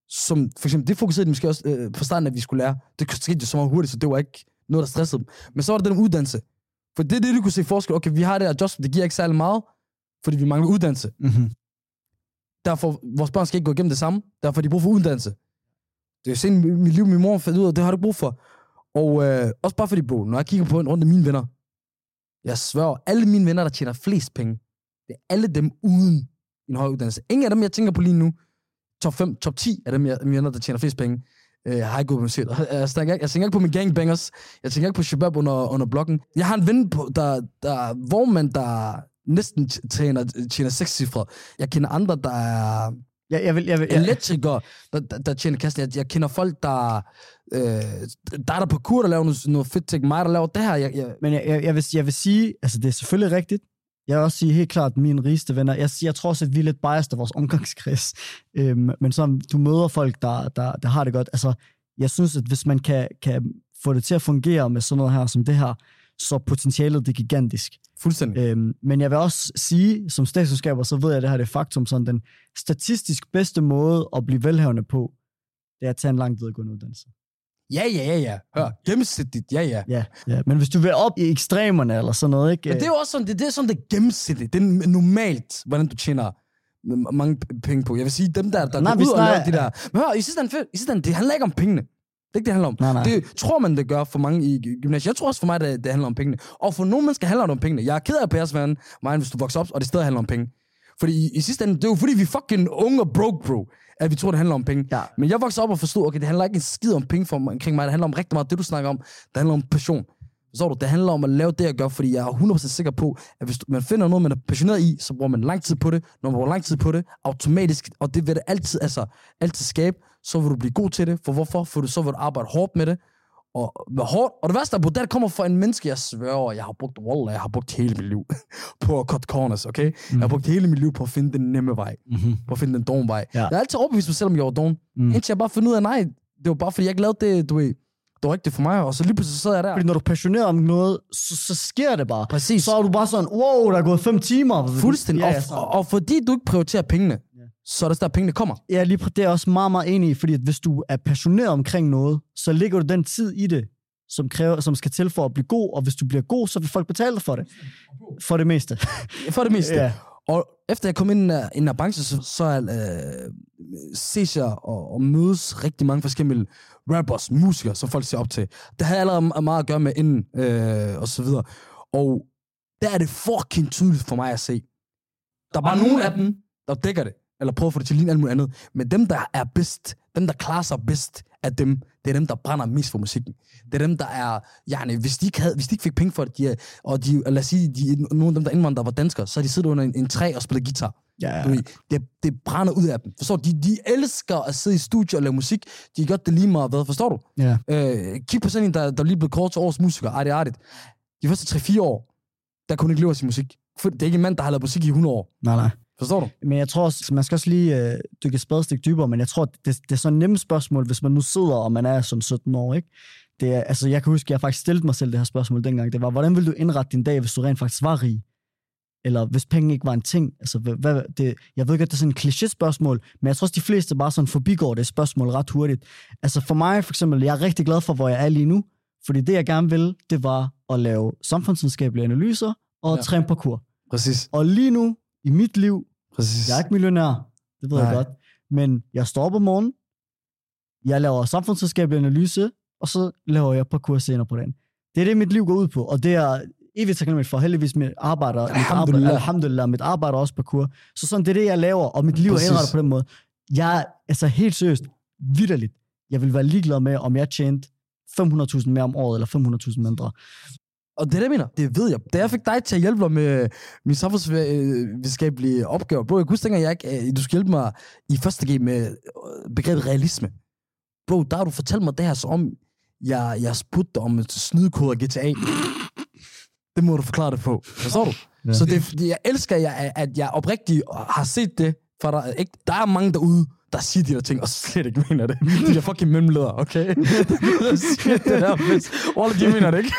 som for eksempel, det fokuserede de måske også øh, fra starten, at vi skulle lære. Det skete jo så meget hurtigt, så det var ikke noget, der stressede dem. Men så var der den uddannelse. For det er det, du kunne se forskel. Okay, vi har det her job, det giver ikke særlig meget, fordi vi mangler uddannelse. Mm-hmm. Derfor, vores børn skal ikke gå igennem det samme. Derfor har de brug for uddannelse. Det er jo sådan, mit liv, min mor fandt ud af, det har du brug for. Og øh, også bare fordi, bro, når jeg kigger på en rundt af mine venner, jeg sværger, alle mine venner, der tjener flest penge, det er alle dem uden en høj uddannelse. Ingen af dem, jeg tænker på lige nu, top 5, top 10 af dem, jeg, venner, der tjener flest penge, øh, har ikke gået på. Og Jeg tænker, ikke, jeg tænker ikke på mine gangbangers, jeg tænker ikke på Shabab under, under blokken. Jeg har en ven, på, der, der hvor man der næsten tjener, tjener seks cifre. Jeg kender andre, der er Jeg, jeg vil, jeg vil, jeg, elektrikere, der, der, der tjener kassen. Jeg, jeg kender folk, der, øh, der er der på kur, der laver noget, noget fedt ting. Mig, der laver det her. Jeg, jeg, Men jeg, jeg, jeg, vil, jeg vil sige, altså det er selvfølgelig rigtigt. Jeg vil også sige helt klart, mine rigeste venner, jeg, jeg tror også, at vi er lidt biased af vores omgangskreds. Øhm, men så du møder folk, der, der, der har det godt. Altså, jeg synes, at hvis man kan, kan få det til at fungere med sådan noget her som det her, så potentialet det er gigantisk. fuldstændig. Øhm, men jeg vil også sige, som statsselskaber, så ved jeg, at det her det er faktum, sådan den statistisk bedste måde at blive velhavende på, det er at tage en lang videregående uddannelse. Ja, ja, ja, ja. Hør, gennemsnitligt, ja, ja. Ja, ja. Men hvis du vil op i ekstremerne eller sådan noget, ikke? Men det er jo også sådan, det, det er sådan, det gennemsnitligt. Det er normalt, hvordan du tjener mange penge på. Jeg vil sige, dem der, der Nej, går ud og laver de der... Men hør, i sidste ende, i sidste ende, det handler ikke om pengene. Det er ikke det, handler om. Nej, nej. Det tror man, det gør for mange i gy- gymnasiet. Jeg tror også for mig, det, det handler om pengene. Og for nogle mennesker handler det om pengene. Jeg er ked af verden, Marian, hvis du vokser op, og det stadig handler om penge. Fordi i, i sidste ende, det er jo fordi, vi fucking unge og broke, bro, at vi tror, det handler om penge. Ja. Men jeg voksede op og forstod, okay, det handler ikke en skid om penge for mig, omkring mig. Det handler om rigtig meget det, du snakker om. Det handler om passion. Forstår du? Det handler om at lave det, jeg gør, fordi jeg er 100% sikker på, at hvis man finder noget, man er passioneret i, så bruger man lang tid på det. Når man bruger lang tid på det, automatisk, og det vil det altid, altså, altid skabe, så vil du blive god til det. For hvorfor? For du, så vil du arbejde hårdt med det. Og med hårdt. Og det værste er, at det kommer fra en menneske, jeg sværger, jeg har brugt, wallah, jeg har brugt hele mit liv på at cut corners, okay? Mm. Jeg har brugt hele mit liv på at finde den nemme vej. Mm-hmm. På at finde den dogne vej. Ja. Jeg har altid overbevist mig selv, om jeg var doven. Mm. Indtil jeg bare fandt ud af, nej, det var bare fordi, jeg ikke lavede det, du ved, det var rigtigt for mig. Og så lige pludselig sad jeg der. Fordi når du er passioneret om noget, så, så sker det bare. Præcis. Så er du bare sådan, wow, der er gået fem timer. Fuldstændig. Ja, og, og, og fordi du ikke prioriterer pengene. Så er det der, pengene kommer. Ja, lige præ- det er jeg også meget, meget enig i, fordi at hvis du er passioneret omkring noget, så lægger du den tid i det, som, kræver, som skal til for at blive god, og hvis du bliver god, så vil folk betale dig for det. For det meste. For det meste. Ja. Og efter jeg kom ind i den her branche, så, så øh, ses jeg og, og mødes rigtig mange forskellige rappers, musikere, som folk ser op til. Det havde allerede meget at gøre med inden, øh, og så videre. Og der er det fucking tydeligt for mig at se. Der er bare nogle af dem, der dækker det, eller prøver at få det til at ligne alt muligt andet. Men dem, der er bedst, dem, der klarer sig bedst af dem, det er dem, der brænder mest for musikken. Det er dem, der er, yani, hvis de ikke, havde, hvis de ikke fik penge for det, de, er- og de, lad os sige, de, nogle af dem, der indvandrede, var danskere, så har de siddet under en, en træ og spillet guitar. Ja, Du ved, det, det brænder ud af dem. Forstår du? De, de elsker at sidde i studio og lave musik. De har gjort det lige meget hvad. Forstår du? ja. Øh, kig på sådan en, der, der lige blev kort til årets musiker. Ej, det er artigt. De første 3-4 år, der kunne ikke leve af sin musik. For det er ikke en mand, der har lavet musik i 100 år. Nej, nej. Forstår du? Men jeg tror også, man skal også lige øh, dykke et spadestik dybere, men jeg tror, det, det er sådan et nemt spørgsmål, hvis man nu sidder, og man er sådan 17 år, ikke? Det er, altså, jeg kan huske, at jeg faktisk stillede mig selv det her spørgsmål dengang. Det var, hvordan vil du indrette din dag, hvis du rent faktisk var rig? Eller hvis penge ikke var en ting? Altså, hvad, hvad, det, jeg ved godt, det er sådan et kliché-spørgsmål, men jeg tror også, de fleste bare sådan forbigår det spørgsmål ret hurtigt. Altså for mig for eksempel, jeg er rigtig glad for, hvor jeg er lige nu, fordi det, jeg gerne vil, det var at lave samfundsvidenskabelige analyser og. Ja. træne parkour. Præcis. Og lige nu, i mit liv, Præcis. jeg er ikke millionær, det ved Nej. jeg godt. Men jeg står op om morgenen, jeg laver samfundsvidenskabelig analyse, og så laver jeg parkour senere på dagen. Det er det, mit liv går ud på, og det er evigt taknemmelig for. Heldigvis mit arbejde, mit arbejde, Alhamdulillah. alhamdulillah, mit arbejde også parkour. Så sådan, det er det, jeg laver, og mit liv Præcis. er indrettet på den måde. Jeg er altså helt seriøst, vidderligt. Jeg vil være ligeglad med, om jeg tjente 500.000 mere om året, eller 500.000 mindre. Og det er det, jeg mener. Det ved jeg. Da jeg fik dig til at hjælpe mig med min samfundsvidenskabelige opgaver, bro, jeg kunne huske dengang, jeg ikke, øh, du skulle hjælpe mig i første G med øh, begrebet realisme. Bro, der har du fortalt mig det her, så om jeg, jeg spurgte dig om et snydekode af GTA. Det må du forklare det på. Forstår du? Ja. Så det jeg elsker, at jeg, at jeg oprigtigt har set det. For der, er ikke, der er mange derude, der siger de der ting, og slet ikke mener det. De der fucking memledere, okay? Der siger det der, hvis... Wallah, de mener det ikke.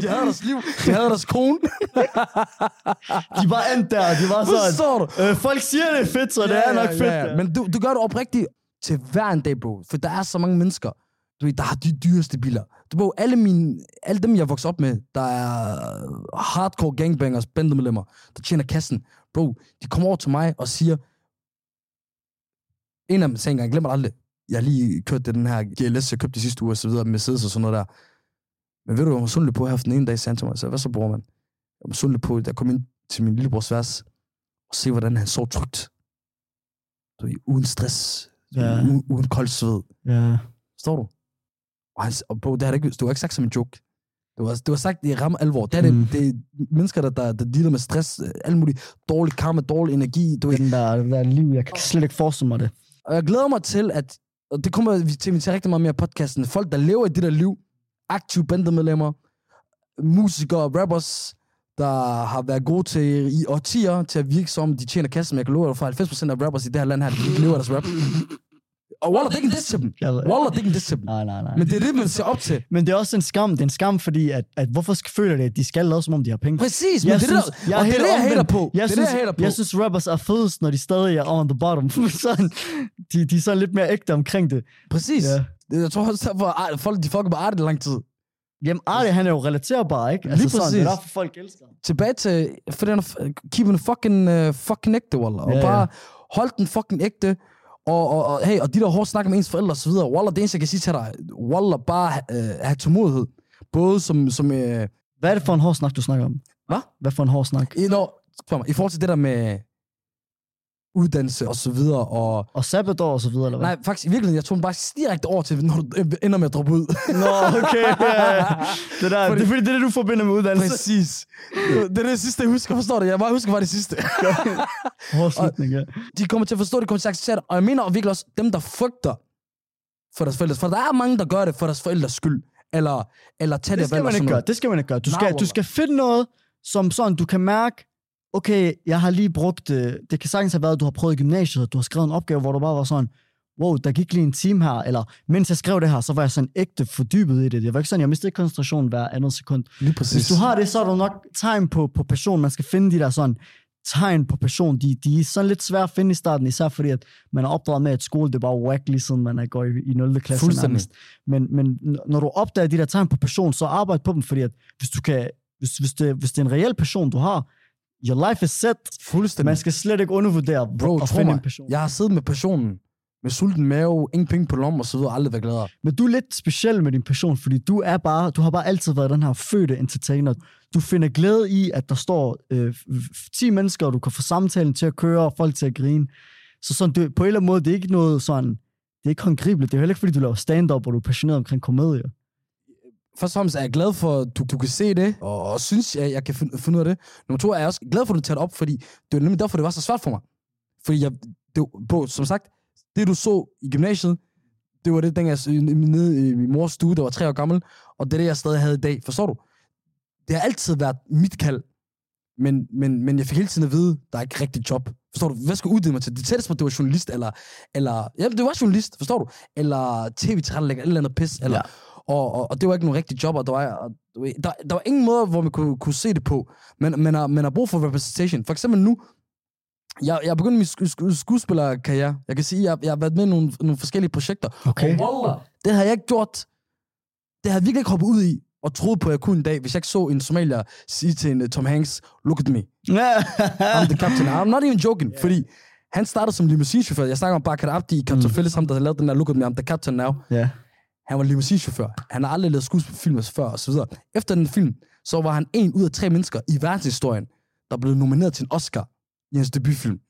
De havde deres liv, de havde deres kone. De var endt der, de var sådan, Forstår du? øh, folk siger, det er fedt, så det er nok fedt. Ja, Men du, du gør det oprigtigt til hver en dag, bro. For der er så mange mennesker, du ved, der har de dyreste biler. Du bro, alle, mine, alle dem, jeg voksede op med, der er hardcore gangbangers, bandemedlemmer, der tjener kassen. Bro, de kommer over til mig og siger, en af dem sagde engang, jeg glemmer det aldrig, jeg har lige kørt det, den her GLS, jeg købte de sidste uge og så videre, Mercedes og sådan noget der. Men ved du, jeg var sundelig på her for den ene dag, sagde han til mig, så hvad så, bror, man? Jeg var sundelig på, jeg kom ind til min lillebrors vers, og se, hvordan han så trygt. Du ved, uden stress, Ja. uden, uden kold sved. ja. Forstår du? Og, han, og bro, det har det ikke, det var ikke sagt som en joke. Det var, det var sagt i ramme alvor. Det er, Mm. det, det er mennesker, der, der, der dealer med stress, øh, alt muligt dårlig karma, dårlig energi. Du. Den der, der liv, jeg kan slet ikke forestille mig det. Og jeg glæder mig til, at, og det kommer vi til at invitere rigtig meget mere i podcasten, folk, der lever i det der liv, aktive bandemedlemmer, musikere, rappers, der har været gode til i årtier til at virke som, de tjener kassen, men jeg kan love dig for 90% af rappers i det her land her, de ikke lever af deres rap. Og Wallah, det er ikke en diss til dem. Det er ikke en diss til dem. Nej, nej, nej. Men det er det, man ser op til. Men det er også en skam. Det er en skam, fordi at, at hvorfor føler det, at de skal lade, som om de har penge? Præcis, men Jeg det synes- det, der, er og det er det, jeg hater på. Jeg det er synes, det, jeg hater på. jeg synes, rappers er fedest, når de stadig er on the bottom. sådan, de, de er sådan lidt mere ægte omkring det. Præcis. Ja. Jeg tror også, at folk, de fucker med art i lang tid. Jamen, Arne, han er jo relaterbar, ikke? Altså, Lige sådan, det er præcis. derfor, folk elsker ham. Tilbage til, for den keep den fucking, uh, fucking ægte, Wallah. Og Ja, ja. bare hold den fucking ægte. Og, og, og, hey, og de der hårde snakker med ens forældre og så videre. Wallah, det eneste, jeg kan sige til dig. Wallah, bare uh, have tålmodighed. Både som, som uh, Hvad er det for en hård snak, du snakker om? Hvad? Hvad for en hård snak? i, når, spørg mig, i forhold til det der med uddannelse og så videre, og... Og sabbatår og så videre, eller hvad? Nej, faktisk i virkeligheden, jeg tog den bare direkte over til, når du ender med at droppe ud. Nå, okay. Ja. Det, der, Fordi- det er fordi, det er det, du forbinder med uddannelse. Præcis. Det er det sidste, jeg husker, forstår du? Jeg bare husker bare det sidste. Hård slutning, ja. de kommer til at forstå det, de kommer til at acceptere det. Og jeg mener virkelig også, dem der frygter for deres forældres, for der er mange, der gør det for deres forældres skyld. Eller, eller tage Det det, skal man ikke gøre. Det skal man ikke gøre. Du skal, du skal finde noget, som sådan, du kan mærke, okay, jeg har lige brugt, øh, det kan sagtens have været, at du har prøvet gymnasiet, og du har skrevet en opgave, hvor du bare var sådan, wow, der gik lige en time her, eller mens jeg skrev det her, så var jeg sådan ægte fordybet i det. Det var ikke sådan, jeg mistede koncentrationen hver andet sekund. Lige præcis. Hvis du har det, så er du nok tegn på, på passion. Man skal finde de der sådan tegn på passion. De, de er sådan lidt svære at finde i starten, især fordi, at man er opdraget med, at skole det er bare whack, lige siden man er går i, i 0. klasse. Fuldstændig. nærmest. Men, men når du opdager de der tegn på passion, så arbejde på dem, fordi at hvis, du kan, hvis, hvis, det, hvis det er en reel passion, du har, your life is set. Fuldstændig. Man skal slet ikke undervurdere Bro, at finde mig, en passion. jeg har siddet med passionen, med sulten mave, ingen penge på lommen og så videre, aldrig været gladere. Men du er lidt speciel med din passion, fordi du er bare, du har bare altid været den her fødte entertainer. Du finder glæde i, at der står øh, f- 10 mennesker, og du kan få samtalen til at køre, og folk til at grine. Så sådan, du, på en eller anden måde, det er ikke noget sådan, det er ikke håndgribeligt. Det er heller ikke, fordi du laver stand-up, og du er passioneret omkring komedie. Først og fremmest er jeg glad for, at du, du kan se det, og, og synes, jeg, jeg kan finde, finde ud af det. Nummer to er jeg også glad for, at du tager det op, fordi det var nemlig derfor, det var så svært for mig. Fordi jeg, det, på, bro, som sagt, det du så i gymnasiet, det var det, dengang jeg s- nede i min mors stue, der var tre år gammel, og det er det, jeg stadig havde i dag. Forstår du? Det har altid været mit kald, men, men, men jeg fik hele tiden at vide, der er ikke rigtig job. Forstår du? Hvad skal jeg uddanne mig til? Det tætteste på, det var journalist, eller, eller ja, det var journalist, forstår du? Eller tv-tilrettelægger, eller andet pis, eller, Ja og, og, og, det var ikke nogen rigtig job, og der var, og, du ved, der, der var ingen måde, hvor man kunne, kunne se det på. Men man har, man har brug for representation. For eksempel nu, jeg, jeg er begyndt min sku, sku, skuespillerkarriere. Jeg kan sige, jeg, jeg har været med i nogle, nogle forskellige projekter. Okay. Og wallah, det har jeg ikke gjort. Det har jeg virkelig ikke hoppet ud i og troet på, at jeg kunne en dag, hvis jeg ikke så en somalier sige til en uh, Tom Hanks, look at me, I'm the captain. I'm not even joking, yeah. fordi han startede som limousinechauffør. Jeg snakker om Bakar Abdi i Captain mm. Phillips, ham der lavet den der Look at me, I'm the captain now. ja. Han var limousinechauffør. Han har aldrig lavet skuespilfilm før, og så videre. Efter den film, så var han en ud af tre mennesker i verdenshistorien, der blev nomineret til en Oscar i hans debutfilm.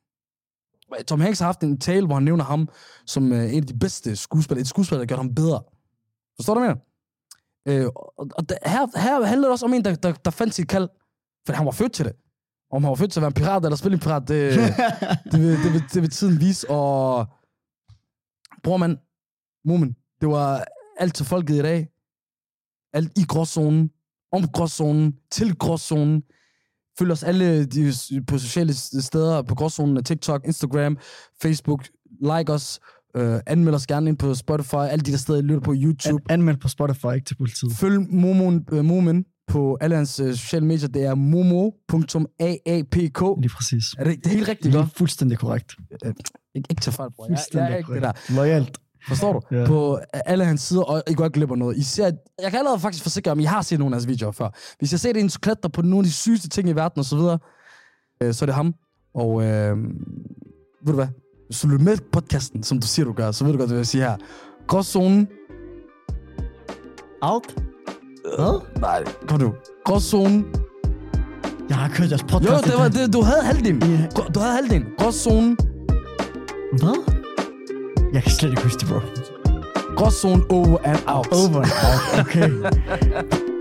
Tom Hanks har haft en tale, hvor han nævner ham som øh, en af de bedste skuespillere. Et skuespiller, der gør ham bedre. Forstår du, hvad jeg mener? Øh, og og der, her, her handler det også om en, der, der, der fandt sit kald. For han var født til det. Om han var født til at være en pirat eller spille en pirat, det, det, vil, det, vil, det vil tiden vise. Og bror man, Mumen, det var alt til folket i dag. Alt i gråzonen, om gråzonen, til gråzonen. Følg os alle de, på sociale steder, på gråzonen, TikTok, Instagram, Facebook. Like os, øh, anmeld os gerne ind på Spotify, alle de der steder, I lytter på YouTube. An- anmeld på Spotify, ikke til politiet. Følg Momon, øh, Momen på alle hans øh, sociale medier. Det er momo.aapk. Lige præcis. Er det, det er helt rigtigt, ikke? er fuldstændig korrekt. Ikke, ikke til fejl, bror. Jeg, jeg er ikke det der. Loyalt. Forstår du? Ja. På alle hans sider, og I går ikke glip af noget. I ser, jeg kan allerede faktisk forsikre om, I har set nogle af hans videoer før. Hvis jeg ser det en klatre på nogle af de sygeste ting i verden og så videre, øh, så er det ham. Og øh, ved du hvad? Hvis du lytter med podcasten, som du siger, du gør, så ved du godt, hvad jeg siger her. Gråzonen. Out? Hvad? Nej, kom nu. Gråzonen. Jeg har kørt jeres podcast. Jo, det var, det, du havde halvdelen. Grå- Du havde halvdelen. Gråzonen. Hvad? Jeg kan slet ikke huske det, bro. Gråzonen over and out. Over and out. Okay.